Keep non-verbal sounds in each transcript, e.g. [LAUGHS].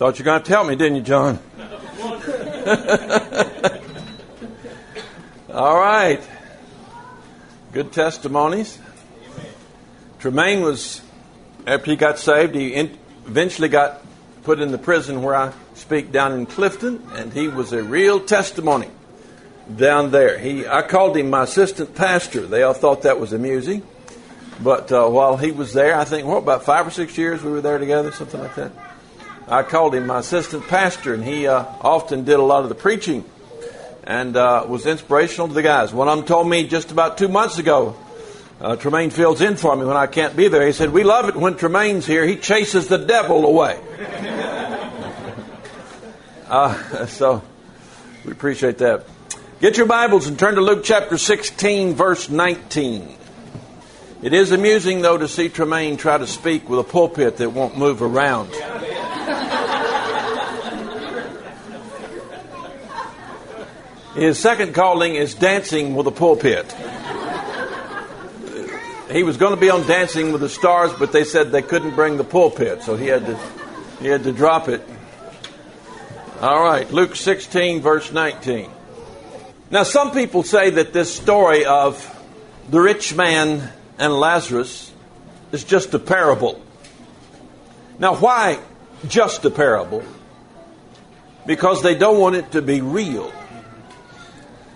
Thought you were going to tell me, didn't you, John? [LAUGHS] All right. Good testimonies. Tremaine was, after he got saved, he eventually got put in the prison where I speak down in Clifton, and he was a real testimony down there. He, I called him my assistant pastor. They all thought that was amusing. But uh, while he was there, I think, what, about five or six years we were there together, something like that. I called him my assistant pastor, and he uh, often did a lot of the preaching and uh, was inspirational to the guys. One of them told me just about two months ago, uh, Tremaine fills in for me when I can't be there. He said, We love it when Tremaine's here. He chases the devil away. [LAUGHS] uh, [LAUGHS] so we appreciate that. Get your Bibles and turn to Luke chapter 16, verse 19. It is amusing, though, to see Tremaine try to speak with a pulpit that won't move around. His second calling is dancing with a pulpit. He was going to be on Dancing with the Stars, but they said they couldn't bring the pulpit, so he had to he had to drop it. All right, Luke 16, verse 19. Now, some people say that this story of the rich man and Lazarus is just a parable. Now, why just a parable? Because they don't want it to be real.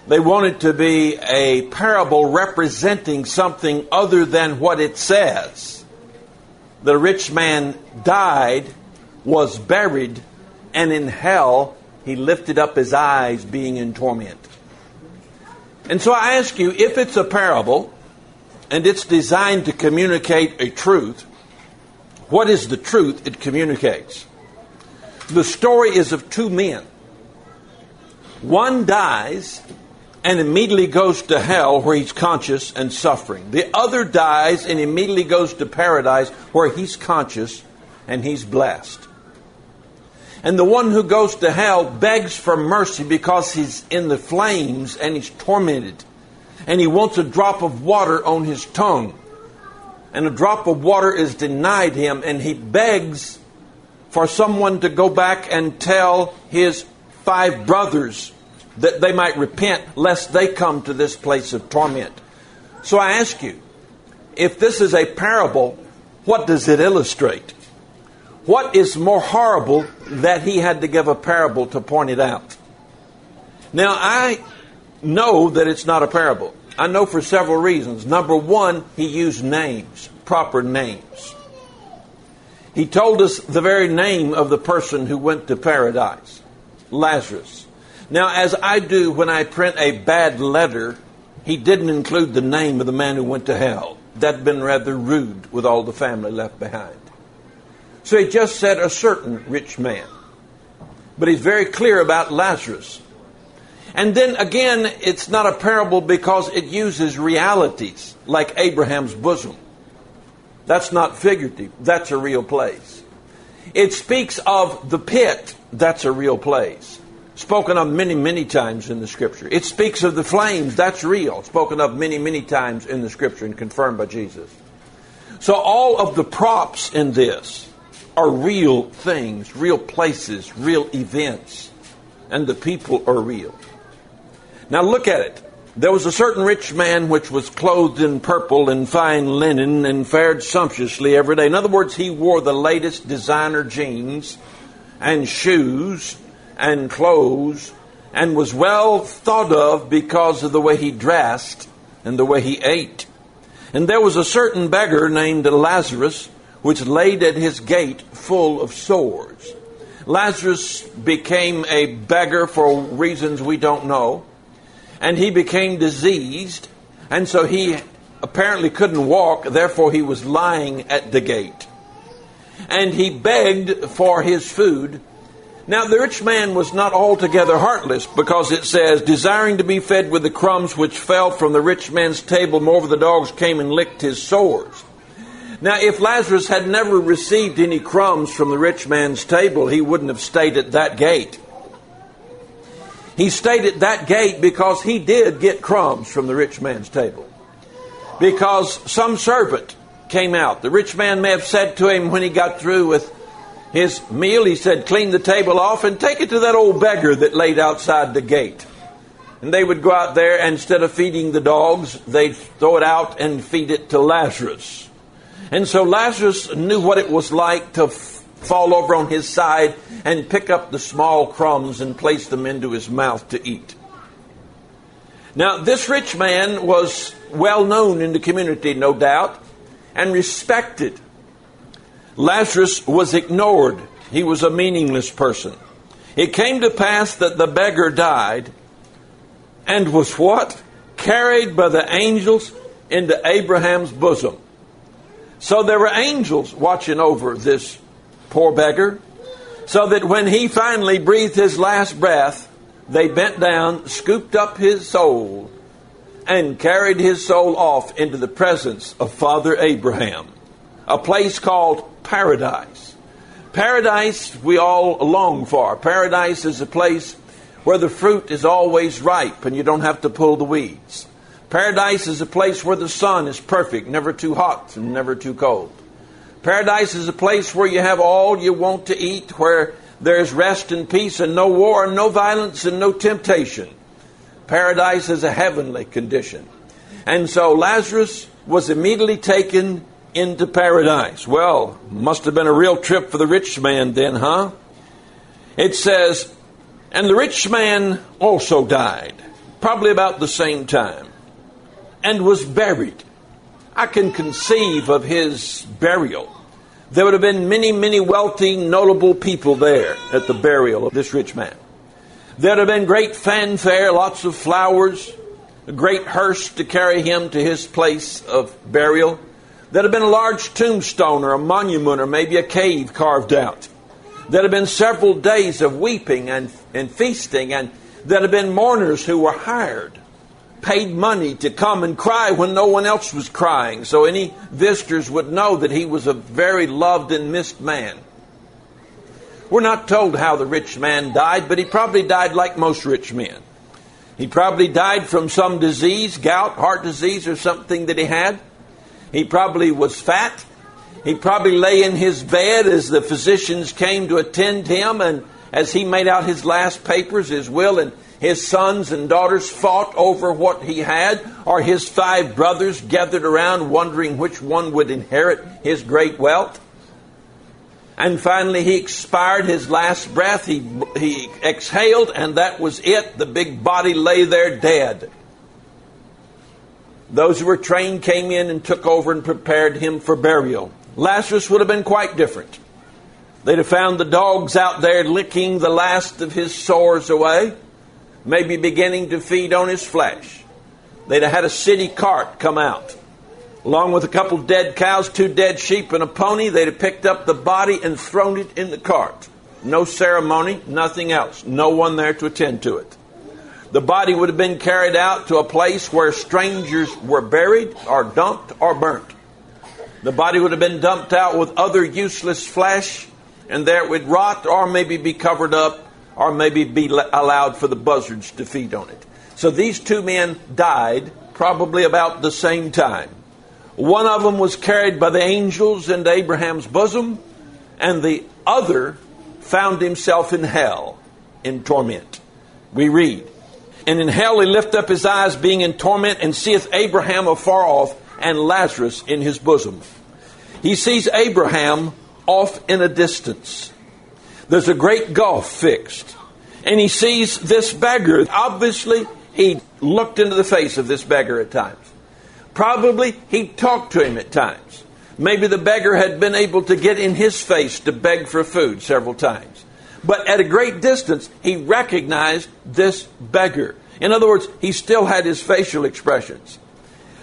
They want it to be a parable representing something other than what it says. The rich man died, was buried, and in hell he lifted up his eyes, being in torment. And so I ask you if it's a parable and it's designed to communicate a truth, what is the truth it communicates? The story is of two men. One dies and immediately goes to hell where he's conscious and suffering. The other dies and immediately goes to paradise where he's conscious and he's blessed. And the one who goes to hell begs for mercy because he's in the flames and he's tormented. And he wants a drop of water on his tongue. And a drop of water is denied him, and he begs for someone to go back and tell his five brothers that they might repent lest they come to this place of torment. So I ask you, if this is a parable, what does it illustrate? What is more horrible that he had to give a parable to point it out? Now, I know that it's not a parable. I know for several reasons. Number one, he used names, proper names. He told us the very name of the person who went to paradise Lazarus. Now, as I do when I print a bad letter, he didn't include the name of the man who went to hell. That'd been rather rude with all the family left behind. So he just said a certain rich man. But he's very clear about Lazarus. And then again, it's not a parable because it uses realities like Abraham's bosom. That's not figurative, that's a real place. It speaks of the pit, that's a real place spoken of many, many times in the scripture. It speaks of the flames, that's real, spoken of many, many times in the scripture and confirmed by Jesus. So all of the props in this are real things, real places, real events, and the people are real. Now look at it. There was a certain rich man which was clothed in purple and fine linen and fared sumptuously every day. In other words, he wore the latest designer jeans and shoes and clothes and was well thought of because of the way he dressed and the way he ate. And there was a certain beggar named Lazarus which laid at his gate full of sores. Lazarus became a beggar for reasons we don't know, and he became diseased, and so he apparently couldn't walk, therefore he was lying at the gate. And he begged for his food, now the rich man was not altogether heartless, because it says, desiring to be fed with the crumbs which fell from the rich man's table, moreover the dogs came and licked his sores. Now, if Lazarus had never received any crumbs from the rich man's table, he wouldn't have stayed at that gate. He stayed at that gate because he did get crumbs from the rich man's table. Because some servant came out. The rich man may have said to him when he got through with his meal, he said, clean the table off and take it to that old beggar that laid outside the gate. And they would go out there, and instead of feeding the dogs, they'd throw it out and feed it to Lazarus. And so Lazarus knew what it was like to f- fall over on his side and pick up the small crumbs and place them into his mouth to eat. Now, this rich man was well known in the community, no doubt, and respected. Lazarus was ignored. He was a meaningless person. It came to pass that the beggar died and was what? Carried by the angels into Abraham's bosom. So there were angels watching over this poor beggar, so that when he finally breathed his last breath, they bent down, scooped up his soul, and carried his soul off into the presence of Father Abraham, a place called paradise. Paradise we all long for. Paradise is a place where the fruit is always ripe and you don't have to pull the weeds. Paradise is a place where the sun is perfect, never too hot and never too cold. Paradise is a place where you have all you want to eat, where there's rest and peace and no war and no violence and no temptation. Paradise is a heavenly condition. And so Lazarus was immediately taken into paradise. Well, must have been a real trip for the rich man then, huh? It says, and the rich man also died, probably about the same time, and was buried. I can conceive of his burial. There would have been many, many wealthy, notable people there at the burial of this rich man. There'd have been great fanfare, lots of flowers, a great hearse to carry him to his place of burial. There'd have been a large tombstone or a monument or maybe a cave carved out. There'd have been several days of weeping and, and feasting, and there'd have been mourners who were hired, paid money to come and cry when no one else was crying, so any visitors would know that he was a very loved and missed man. We're not told how the rich man died, but he probably died like most rich men. He probably died from some disease, gout, heart disease, or something that he had. He probably was fat. He probably lay in his bed as the physicians came to attend him, and as he made out his last papers, his will, and his sons and daughters fought over what he had, or his five brothers gathered around wondering which one would inherit his great wealth. And finally, he expired his last breath. He, he exhaled, and that was it. The big body lay there dead. Those who were trained came in and took over and prepared him for burial. Lazarus would have been quite different. They'd have found the dogs out there licking the last of his sores away, maybe beginning to feed on his flesh. They'd have had a city cart come out. Along with a couple dead cows, two dead sheep, and a pony, they'd have picked up the body and thrown it in the cart. No ceremony, nothing else. No one there to attend to it. The body would have been carried out to a place where strangers were buried or dumped or burnt. The body would have been dumped out with other useless flesh, and there it would rot or maybe be covered up or maybe be allowed for the buzzards to feed on it. So these two men died probably about the same time. One of them was carried by the angels into Abraham's bosom, and the other found himself in hell in torment. We read, And in hell he lift up his eyes, being in torment, and seeth Abraham afar off, and Lazarus in his bosom. He sees Abraham off in a distance. There's a great gulf fixed. And he sees this beggar. Obviously, he looked into the face of this beggar at times. Probably he talked to him at times. Maybe the beggar had been able to get in his face to beg for food several times. But at a great distance, he recognized this beggar. In other words, he still had his facial expressions.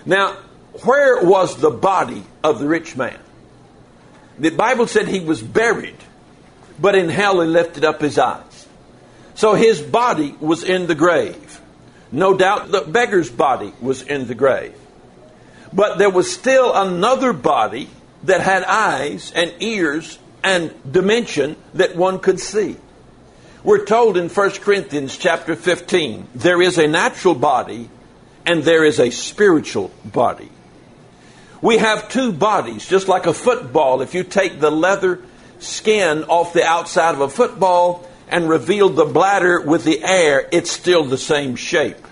Now, where was the body of the rich man? The Bible said he was buried, but in hell he lifted up his eyes. So his body was in the grave. No doubt the beggar's body was in the grave. But there was still another body that had eyes and ears and dimension that one could see. We're told in 1 Corinthians chapter 15, there is a natural body and there is a spiritual body. We have two bodies, just like a football. If you take the leather skin off the outside of a football and revealed the bladder with the air, it's still the same shape.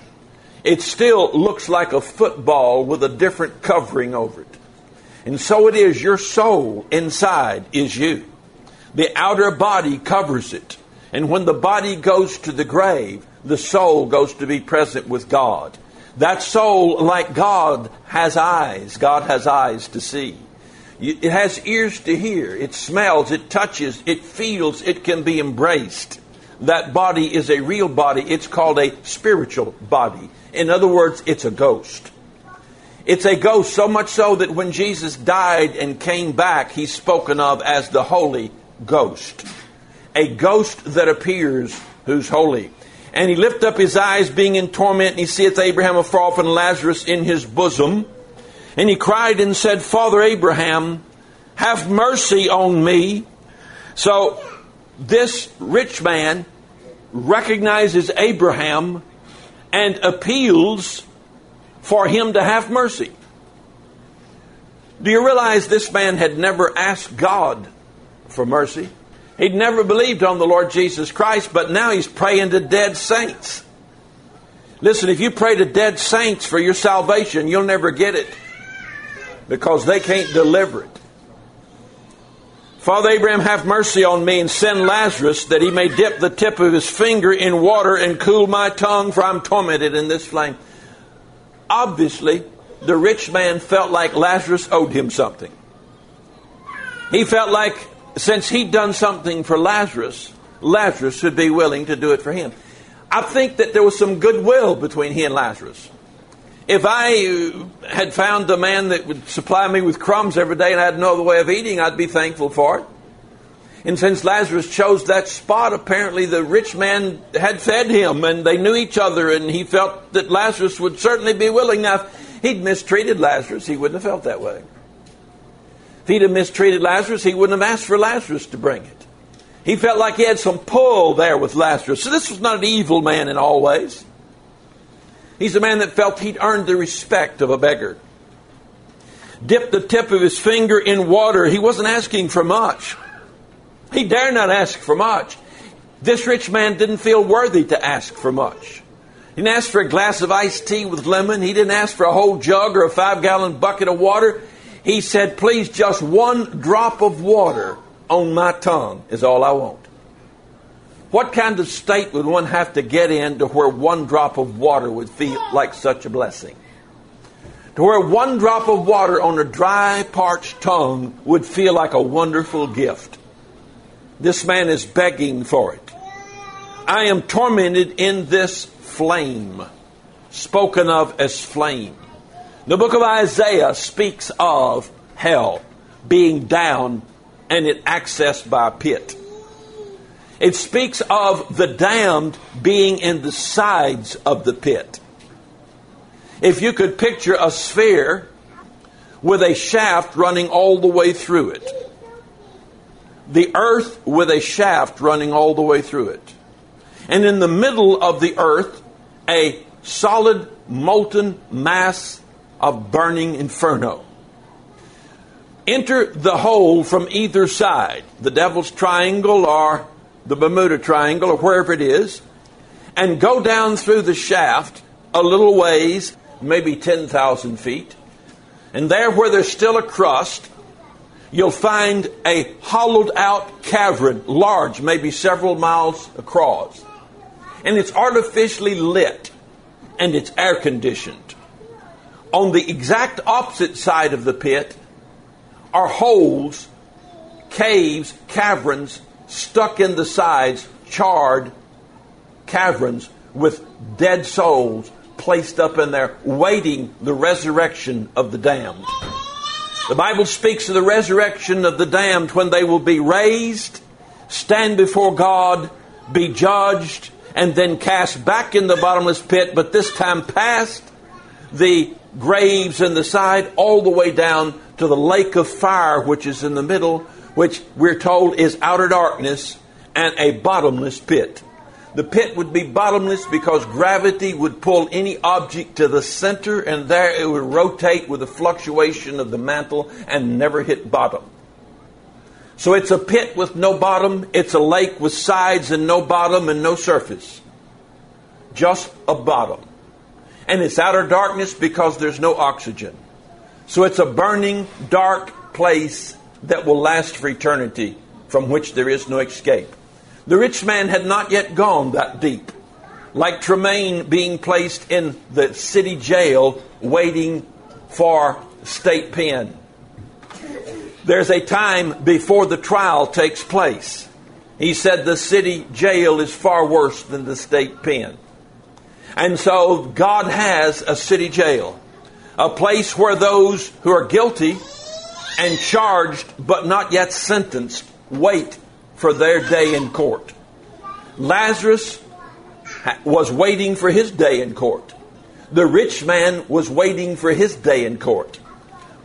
It still looks like a football with a different covering over it. And so it is, your soul inside is you. The outer body covers it. And when the body goes to the grave, the soul goes to be present with God. That soul, like God, has eyes. God has eyes to see. It has ears to hear. It smells, it touches, it feels, it can be embraced. That body is a real body. It's called a spiritual body. In other words, it's a ghost. It's a ghost, so much so that when Jesus died and came back, he's spoken of as the Holy Ghost. A ghost that appears who's holy. And he lift up his eyes, being in torment, and he seeth Abraham afar off and Lazarus in his bosom. And he cried and said, Father Abraham, have mercy on me. So this rich man recognizes Abraham and appeals for him to have mercy. Do you realize this man had never asked God for mercy? He'd never believed on the Lord Jesus Christ, but now he's praying to dead saints. Listen, if you pray to dead saints for your salvation, you'll never get it because they can't deliver it. Father Abraham, have mercy on me and send Lazarus that he may dip the tip of his finger in water and cool my tongue, for I'm tormented in this flame. Obviously, the rich man felt like Lazarus owed him something. He felt like since he'd done something for Lazarus, Lazarus should be willing to do it for him. I think that there was some goodwill between he and Lazarus. If I uh, had found a man that would supply me with crumbs every day and I had no other way of eating, I'd be thankful for it. And since Lazarus chose that spot, apparently the rich man had fed him and they knew each other and he felt that Lazarus would certainly be willing. Now, if he'd mistreated Lazarus, he wouldn't have felt that way. If he'd have mistreated Lazarus, he wouldn't have asked for Lazarus to bring it. He felt like he had some pull there with Lazarus. So this was not an evil man in all ways. He's a man that felt he'd earned the respect of a beggar. Dipped the tip of his finger in water. He wasn't asking for much. He dare not ask for much. This rich man didn't feel worthy to ask for much. He didn't ask for a glass of iced tea with lemon. He didn't ask for a whole jug or a five gallon bucket of water. He said, Please, just one drop of water on my tongue is all I want. What kind of state would one have to get in to where one drop of water would feel like such a blessing? To where one drop of water on a dry, parched tongue would feel like a wonderful gift. This man is begging for it. I am tormented in this flame, spoken of as flame. The book of Isaiah speaks of hell being down and it accessed by a pit. It speaks of the damned being in the sides of the pit. If you could picture a sphere with a shaft running all the way through it, the earth with a shaft running all the way through it, and in the middle of the earth, a solid molten mass of burning inferno. Enter the hole from either side, the devil's triangle or the Bermuda Triangle or wherever it is, and go down through the shaft a little ways, maybe 10,000 feet, and there where there's still a crust, you'll find a hollowed out cavern, large, maybe several miles across. And it's artificially lit and it's air conditioned. On the exact opposite side of the pit are holes, caves, caverns stuck in the sides, charred caverns with dead souls placed up in there, waiting the resurrection of the damned. The Bible speaks of the resurrection of the damned when they will be raised, stand before God, be judged, and then cast back in the bottomless pit, but this time past the graves in the side, all the way down to the lake of fire, which is in the middle, which we're told is outer darkness and a bottomless pit. The pit would be bottomless because gravity would pull any object to the center and there it would rotate with the fluctuation of the mantle and never hit bottom. So it's a pit with no bottom, it's a lake with sides and no bottom and no surface. Just a bottom. And it's outer darkness because there's no oxygen. So it's a burning, dark place that will last for eternity, from which there is no escape. The rich man had not yet gone that deep. Like Tremaine being placed in the city jail waiting for state pen. There's a time before the trial takes place. He said the city jail is far worse than the state pen. And so God has a city jail, a place where those who are guilty and charged but not yet sentenced wait for their day in court. Lazarus was waiting for his day in court. The rich man was waiting for his day in court.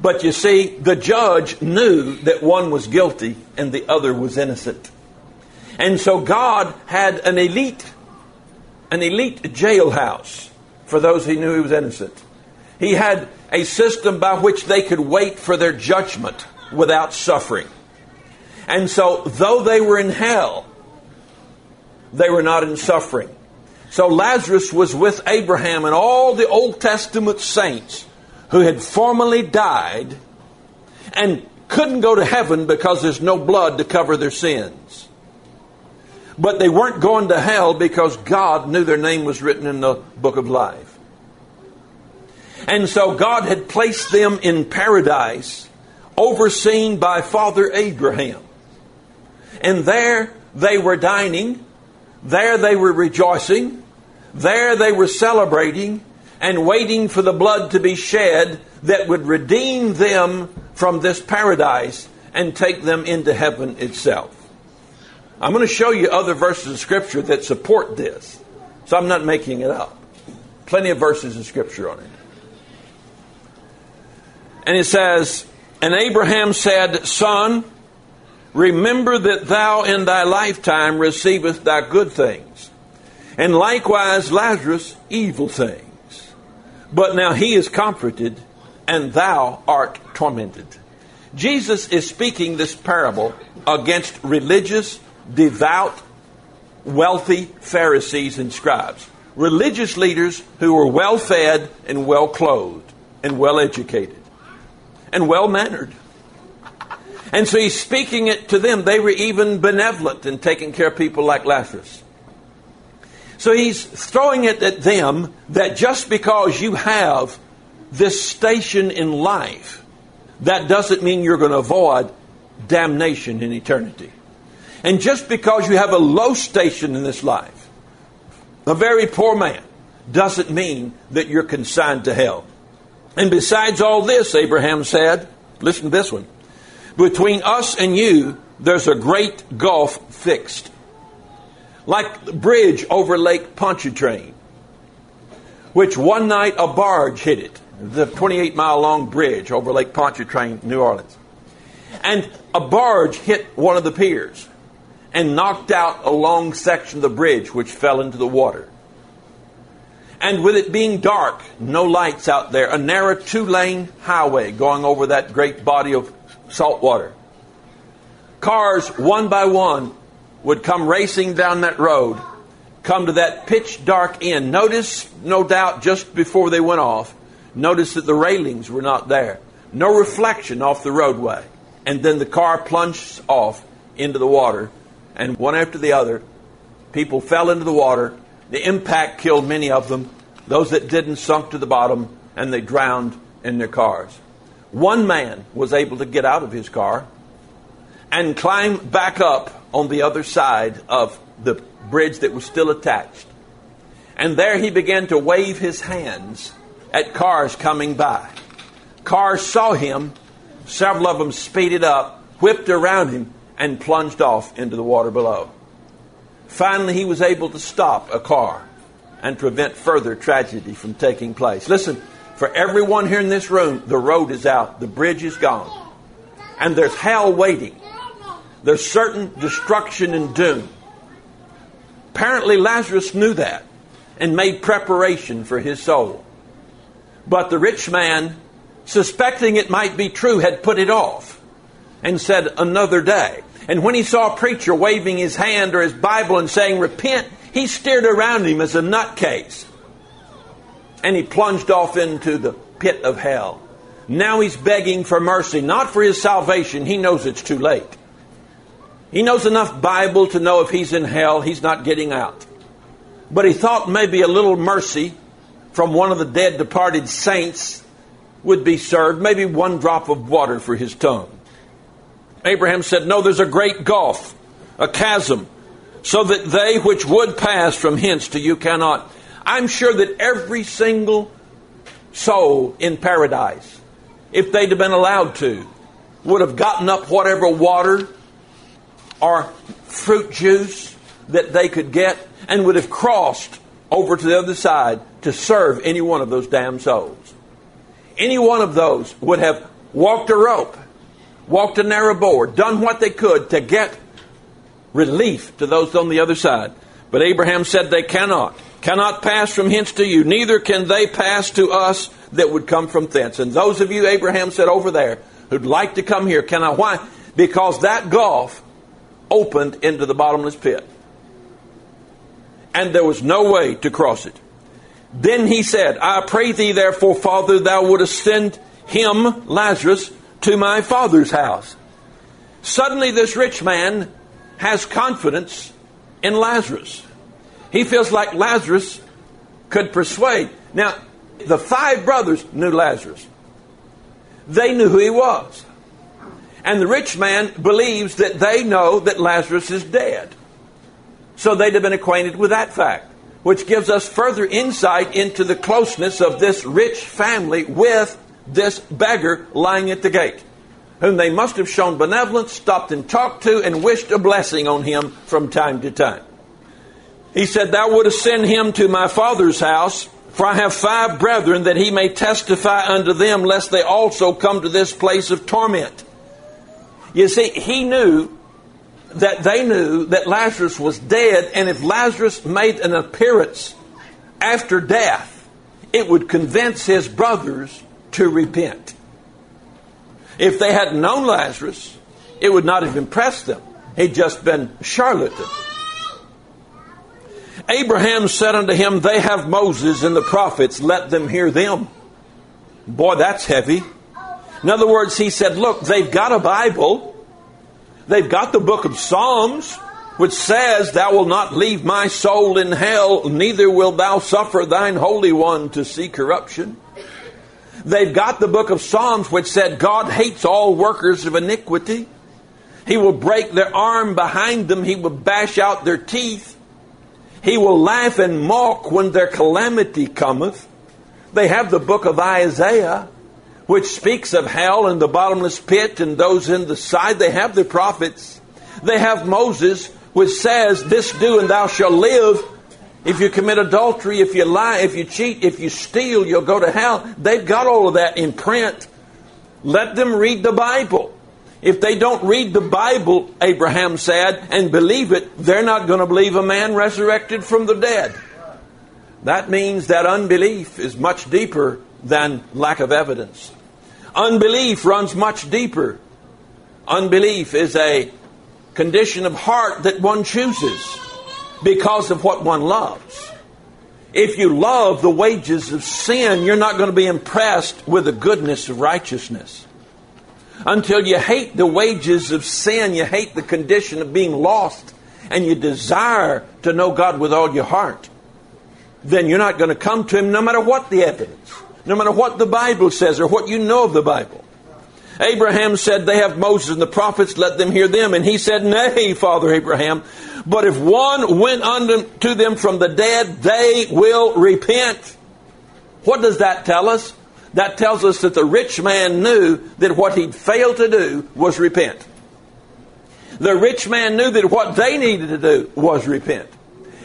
But you see, the judge knew that one was guilty and the other was innocent. And so God had an elite, an elite jailhouse for those he knew he was innocent. He had a system by which they could wait for their judgment without suffering. And so, though they were in hell, they were not in suffering. So Lazarus was with Abraham and all the Old Testament saints who had formerly died and couldn't go to heaven because there's no blood to cover their sins. But they weren't going to hell because God knew their name was written in the book of life. And so God had placed them in paradise, overseen by Father Abraham. And there they were dining, there they were rejoicing, there they were celebrating, and waiting for the blood to be shed that would redeem them from this paradise and take them into heaven itself. I'm going to show you other verses of Scripture that support this. So I'm not making it up. Plenty of verses of Scripture on it. And it says, And Abraham said, Son, remember that thou in thy lifetime receivest thy good things, and likewise Lazarus evil things. But now he is comforted, and thou art tormented. Jesus is speaking this parable against religious, devout, wealthy Pharisees and scribes. Religious leaders who were well fed and well clothed and well educated and well mannered. And so he's speaking it to them. They were even benevolent in taking care of people like Lazarus. So he's throwing it at them that just because you have this station in life, that doesn't mean you're going to avoid damnation in eternity. And just because you have a low station in this life, a very poor man, doesn't mean that you're consigned to hell. And besides all this, Abraham said, listen to this one, between us and you, there's a great gulf fixed like the bridge over Lake Pontchartrain, which one night a barge hit it, the 28 mile long bridge over Lake Pontchartrain, New Orleans. And a barge hit one of the piers and knocked out a long section of the bridge, which fell into the water. And with it being dark, no lights out there, a narrow two lane highway going over that great body of salt water. Cars, one by one, would come racing down that road, come to that pitch dark end. Notice, no doubt, just before they went off, notice that the railings were not there. No reflection off the roadway. And then the car plunged off into the water, and one after the other, people fell into the water. The impact killed many of them. Those that didn't sunk to the bottom, and they drowned in their cars. One man was able to get out of his car and climb back up on the other side of the bridge that was still attached. And there he began to wave his hands at cars coming by. Cars saw him, several of them speeded up, whipped around him, and plunged off into the water below. Finally, he was able to stop a car and prevent further tragedy from taking place. Listen, for everyone here in this room, the road is out, the bridge is gone, and there's hell waiting there's certain destruction and doom. Apparently, Lazarus knew that and made preparation for his soul. But the rich man, suspecting it might be true, had put it off. and said, Another day. And when he saw a preacher waving his hand or his Bible and saying, Repent, he stared around him as a nutcase. And he plunged off into the pit of hell. Now he's begging for mercy, not for his salvation. He knows it's too late. He knows enough Bible to know if he's in hell, he's not getting out. But he thought maybe a little mercy from one of the dead departed saints would be served, maybe one drop of water for his tongue. Abraham said, No, there's a great gulf, a chasm, so that they which would pass from hence to you cannot. I'm sure that every single soul in paradise, if they'd have been allowed to, would have gotten up whatever water or fruit juice that they could get and would have crossed over to the other side to serve any one of those damn souls. Any one of those would have walked a rope, walked a narrow board, done what they could to get relief to those on the other side. But Abraham said they cannot, cannot pass from hence to you, neither can they pass to us that would come from thence. And those of you, Abraham said over there, who'd like to come here, cannot. Why? Because that gulf opened into the bottomless pit. And there was no way to cross it. Then he said, I pray thee therefore, Father, thou wouldst send him, Lazarus, to my father's house. Suddenly this rich man has confidence in Lazarus. He feels like Lazarus could persuade. Now, the five brothers knew Lazarus. They knew who he was. And the rich man believes that they know that Lazarus is dead. So they'd have been acquainted with that fact, which gives us further insight into the closeness of this rich family with this beggar lying at the gate, whom they must have shown benevolence, stopped and talked to, and wished a blessing on him from time to time. He said, Thou wouldst send him to my father's house, for I have five brethren, that he may testify unto them, lest they also come to this place of torment. You see, he knew that they knew that Lazarus was dead, and if Lazarus made an appearance after death, it would convince his brothers to repent. If they had known Lazarus, it would not have impressed them. He'd just been charlatan. Abraham said unto him, They have Moses and the prophets, let them hear them. Boy, that's heavy. In other words, he said, Look, they've got a Bible. They've got the book of Psalms, which says, Thou wilt not leave my soul in hell, neither wilt thou suffer thine Holy One to see corruption. They've got the book of Psalms, which said, God hates all workers of iniquity. He will break their arm behind them. He will bash out their teeth. He will laugh and mock when their calamity cometh. They have the book of Isaiah, which speaks of hell and the bottomless pit and those in the side. They have the prophets. They have Moses, which says, This do and thou shalt live. If you commit adultery, if you lie, if you cheat, if you steal, you'll go to hell. They've got all of that in print. Let them read the Bible. If they don't read the Bible, Abraham said, and believe it, they're not going to believe a man resurrected from the dead. That means that unbelief is much deeper than lack of evidence. Unbelief runs much deeper. Unbelief is a condition of heart that one chooses because of what one loves. If you love the wages of sin, you're not going to be impressed with the goodness of righteousness. Until you hate the wages of sin, you hate the condition of being lost, and you desire to know God with all your heart, then you're not going to come to Him no matter what the evidence no matter what the Bible says or what you know of the Bible. Abraham said, They have Moses and the prophets, let them hear them. And he said, Nay, Father Abraham, but if one went unto them from the dead, they will repent. What does that tell us? That tells us that the rich man knew that what he'd failed to do was repent. The rich man knew that what they needed to do was repent.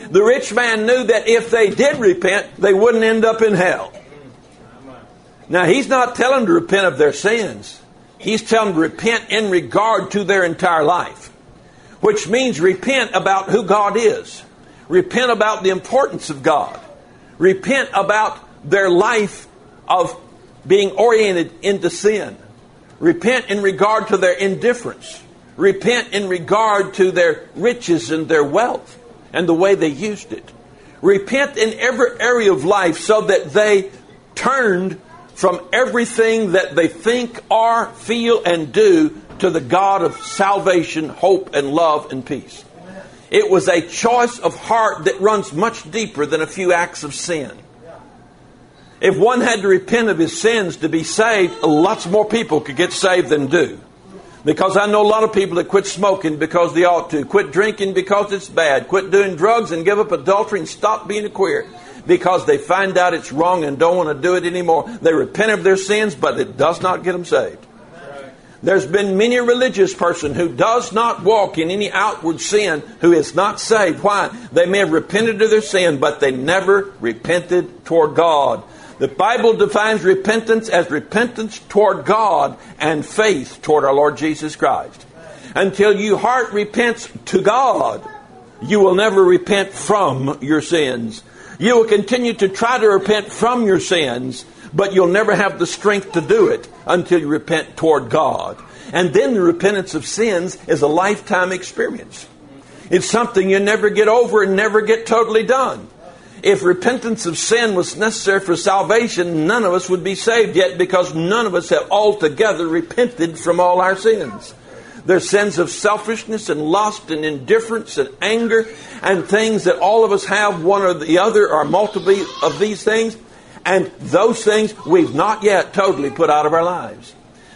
The rich man knew that if they did repent, they wouldn't end up in hell. Now, he's not telling them to repent of their sins. He's telling them to repent in regard to their entire life, which means repent about who God is, repent about the importance of God, repent about their life of being oriented into sin, repent in regard to their indifference, repent in regard to their riches and their wealth and the way they used it. Repent in every area of life so that they turned from everything that they think, are, feel, and do to the God of salvation, hope, and love and peace. It was a choice of heart that runs much deeper than a few acts of sin. If one had to repent of his sins to be saved, lots more people could get saved than do. Because I know a lot of people that quit smoking because they ought to, quit drinking because it's bad, quit doing drugs and give up adultery and stop being a queer because they find out it's wrong and don't want to do it anymore. They repent of their sins, but it does not get them saved. There's been many a religious person who does not walk in any outward sin who is not saved. Why? They may have repented of their sin, but they never repented toward God. The Bible defines repentance as repentance toward God and faith toward our Lord Jesus Christ. Until your heart repents to God, you will never repent from your sins. You will continue to try to repent from your sins, but you'll never have the strength to do it until you repent toward God. And then the repentance of sins is a lifetime experience. It's something you never get over and never get totally done. If repentance of sin was necessary for salvation, none of us would be saved yet because none of us have altogether repented from all our sins. There's sins of selfishness and lust and indifference and anger and things that all of us have, one or the other, or multiple of these things. And those things we've not yet totally put out of our lives.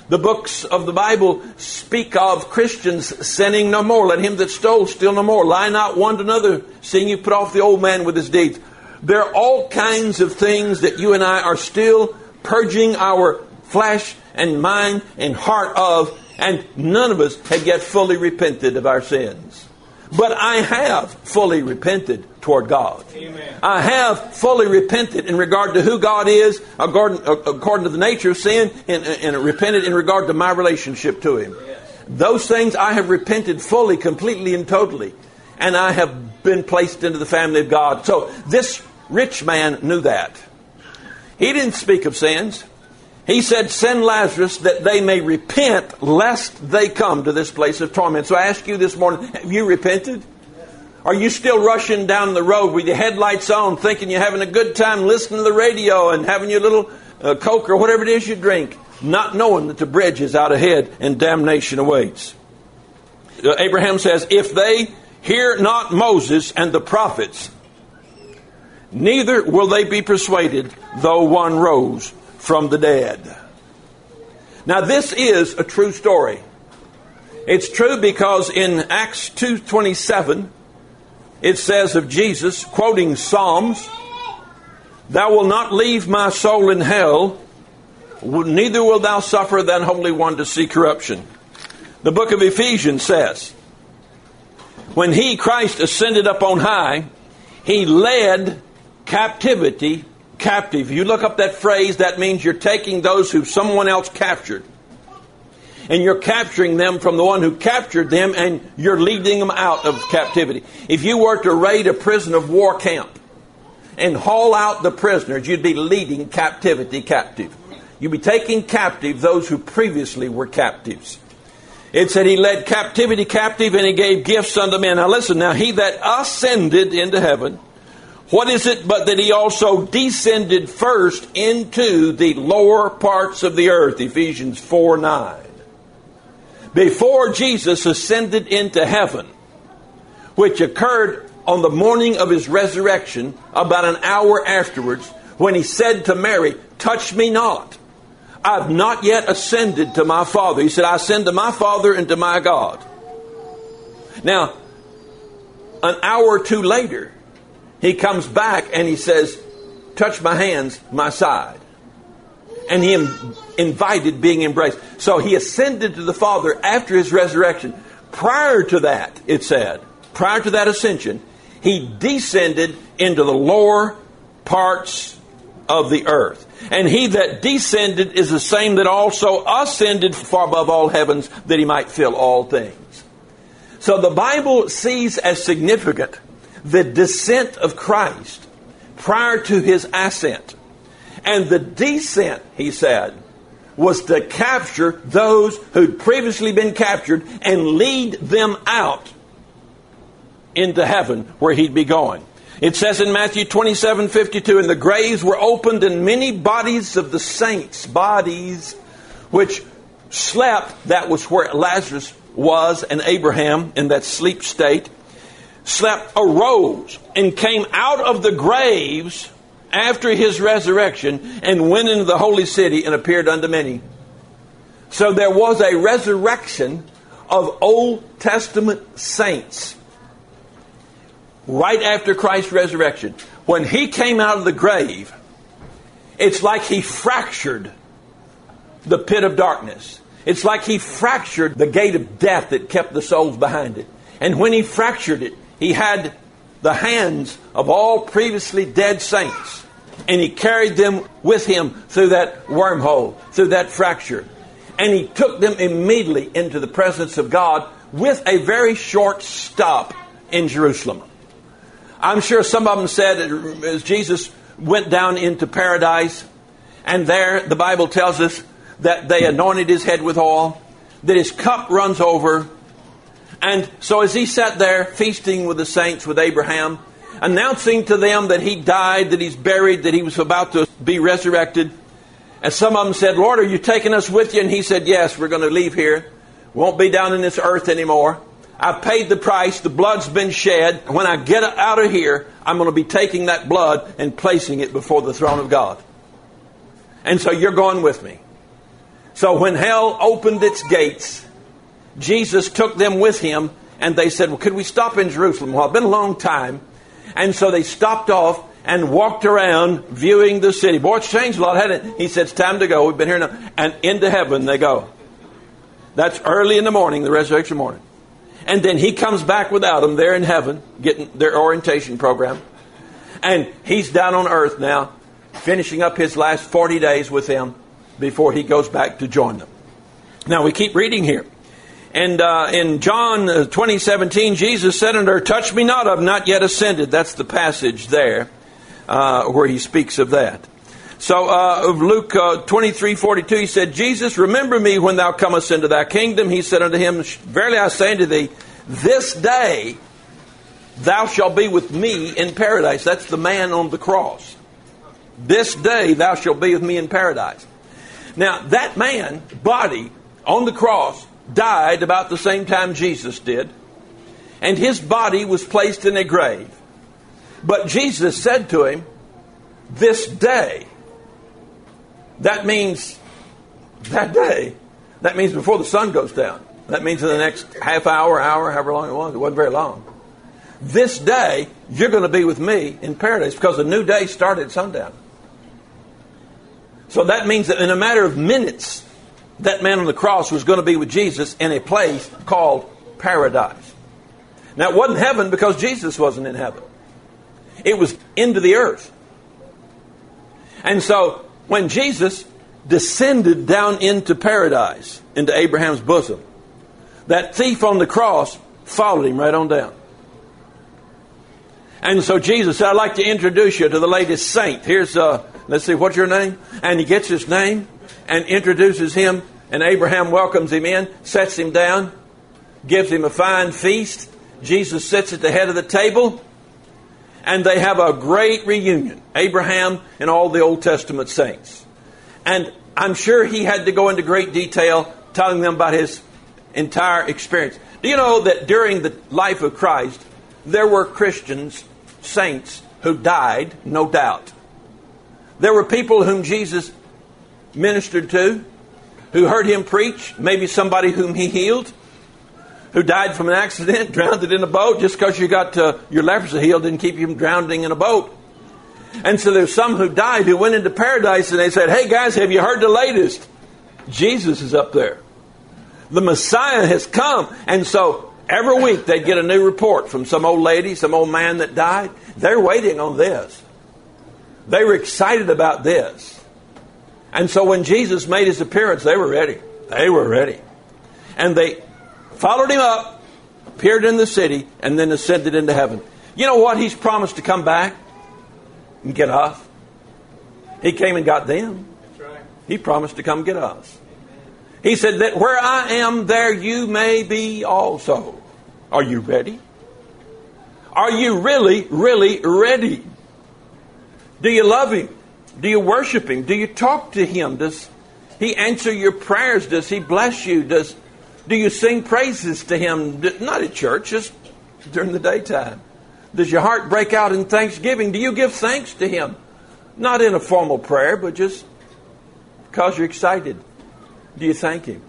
The books of the Bible speak of Christians sinning no more. Let him that stole steal no more. Lie not one to another, seeing you put off the old man with his deeds. There are all kinds of things that you and I are still purging our flesh and mind and heart of, and none of us have yet fully repented of our sins. But I have fully repented toward God. Amen. I have fully repented in regard to who God is, according, according to the nature of sin, and, and repented in regard to my relationship to Him. Yes. Those things I have repented fully, completely, and totally. And I have been placed into the family of God. So this rich man knew that. He didn't speak of sins. He said, Send Lazarus that they may repent, lest they come to this place of torment. So I ask you this morning, have you repented? Are you still rushing down the road with your headlights on, thinking you're having a good time listening to the radio and having your little uh, Coke or whatever it is you drink, not knowing that the bridge is out ahead and damnation awaits? Uh, Abraham says, If they hear not Moses and the prophets, neither will they be persuaded, though one rose from the dead. Now this is a true story. It's true because in Acts 2:27 it says of Jesus quoting Psalms, "Thou wilt not leave my soul in hell, neither wilt thou suffer thine holy one to see corruption." The book of Ephesians says, "When he Christ ascended up on high, he led captivity captive. You look up that phrase, that means you're taking those who someone else captured. And you're capturing them from the one who captured them and you're leading them out of captivity. If you were to raid a prison of war camp and haul out the prisoners, you'd be leading captivity captive. You'd be taking captive those who previously were captives. It said he led captivity captive and he gave gifts unto men. Now listen, now he that ascended into heaven what is it but that he also descended first into the lower parts of the earth? Ephesians 4 9. Before Jesus ascended into heaven, which occurred on the morning of his resurrection, about an hour afterwards, when he said to Mary, Touch me not. I've not yet ascended to my Father. He said, I ascend to my Father and to my God. Now, an hour or two later, he comes back and he says, Touch my hands, my side. And he invited being embraced. So he ascended to the Father after his resurrection. Prior to that, it said, prior to that ascension, he descended into the lower parts of the earth. And he that descended is the same that also ascended far above all heavens that he might fill all things. So the Bible sees as significant the descent of Christ prior to his ascent. And the descent, he said, was to capture those who'd previously been captured and lead them out into heaven where he'd be going. It says in Matthew 27 52, and the graves were opened, and many bodies of the saints, bodies which slept, that was where Lazarus was, and Abraham in that sleep state, slept, arose and came out of the graves after his resurrection and went into the holy city and appeared unto many. So there was a resurrection of Old Testament saints right after Christ's resurrection. When he came out of the grave, it's like he fractured the pit of darkness. It's like he fractured the gate of death that kept the souls behind it. And when he fractured it, he had the hands of all previously dead saints and he carried them with him through that wormhole, through that fracture. And he took them immediately into the presence of God with a very short stop in Jerusalem. I'm sure some of them said as Jesus went down into paradise, and there the Bible tells us that they anointed his head with oil, that his cup runs over. And so as he sat there feasting with the saints, with Abraham, announcing to them that he died, that he's buried, that he was about to be resurrected. And some of them said, Lord, are you taking us with you? And he said, Yes, we're going to leave here. Won't be down in this earth anymore. I've paid the price. The blood's been shed. When I get out of here, I'm going to be taking that blood and placing it before the throne of God. And so you're going with me. So when hell opened its gates, Jesus took them with him and they said, Well, could we stop in Jerusalem? Well, it's been a long time. And so they stopped off and walked around viewing the city. Boy, it's changed a lot, hasn't it? He said, It's time to go. We've been here now. And into heaven they go. That's early in the morning, the resurrection morning. And then he comes back without them there in heaven, getting their orientation program. And he's down on earth now, finishing up his last 40 days with them before he goes back to join them. Now we keep reading here. And uh, in John uh, 20, 17, Jesus said unto her, Touch me not, I've not yet ascended. That's the passage there uh, where he speaks of that. So, uh, Luke uh, 23, 42, he said, Jesus, remember me when thou comest into thy kingdom. He said unto him, Verily I say unto thee, this day thou shalt be with me in paradise. That's the man on the cross. This day thou shalt be with me in paradise. Now, that man, body, on the cross, died about the same time Jesus did, and his body was placed in a grave. But Jesus said to him, This day, that means that day, that means before the sun goes down. That means in the next half hour, hour, however long it was. It wasn't very long. This day, you're going to be with me in paradise because the new day started at sundown. So that means that in a matter of minutes, that man on the cross was going to be with Jesus in a place called paradise. Now, it wasn't heaven because Jesus wasn't in heaven, it was into the earth. And so, when Jesus descended down into paradise, into Abraham's bosom, that thief on the cross followed him right on down. And so Jesus said, I'd like to introduce you to the latest saint. Here's, uh, let's see, what's your name? And he gets his name and introduces him and Abraham welcomes him in, sets him down, gives him a fine feast. Jesus sits at the head of the table, and they have a great reunion. Abraham and all the Old Testament saints. And I'm sure he had to go into great detail telling them about his entire experience. Do you know that during the life of Christ, there were Christians, saints, who died, no doubt. There were people whom Jesus ministered to, who heard him preach, maybe somebody whom he healed, who died from an accident, [LAUGHS] drowned in a boat, just because you got uh, your leprosy healed didn't keep you from drowning in a boat. And so there's some who died who went into paradise and they said, Hey guys, have you heard the latest? Jesus is up there. The Messiah has come. And so every week they'd get a new report from some old lady, some old man that died. They're waiting on this. They were excited about this. And so when Jesus made his appearance, they were ready. They were ready. And they followed him up, appeared in the city, and then ascended into heaven. You know what? He's promised to come back and get us. He came and got them. He promised to come get us. He said that where I am, there you may be also. Are you ready? Are you really, really ready? Do you love Him? Do you worship Him? Do you talk to Him? Does He answer your prayers? Does He bless you? Does do you sing praises to Him? Not at church, just during the daytime. Does your heart break out in thanksgiving? Do you give thanks to Him? Not in a formal prayer, but just because you're excited. Do you thank Him?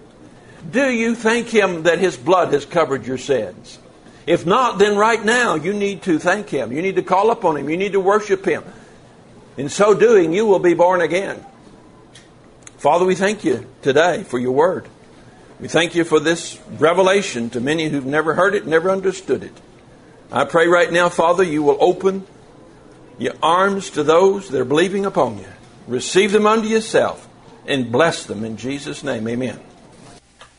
Do you thank Him that His blood has covered your sins? If not, then right now you need to thank Him. You need to call upon Him. You need to worship Him. In so doing, you will be born again. Father, we thank you today for your word. We thank you for this revelation to many who've never heard it, never understood it. I pray right now, Father, you will open your arms to those that are believing upon you. Receive them unto yourself and bless them in Jesus' name. Amen.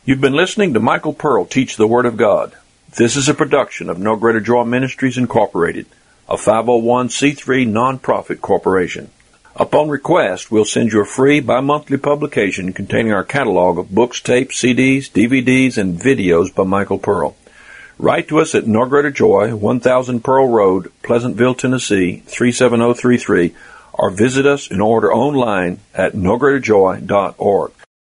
You've been listening to Michael Pearl teach the Word of God. This is a production of No Greater Joy Ministries Incorporated, a 501c3 nonprofit corporation. Upon request, we'll send you a free bi-monthly publication containing our catalog of books, tapes, CDs, DVDs, and videos by Michael Pearl. Write to us at No Greater Joy, 1000 Pearl Road, Pleasantville, Tennessee, 37033, or visit us in order online at nogreaterjoy.org.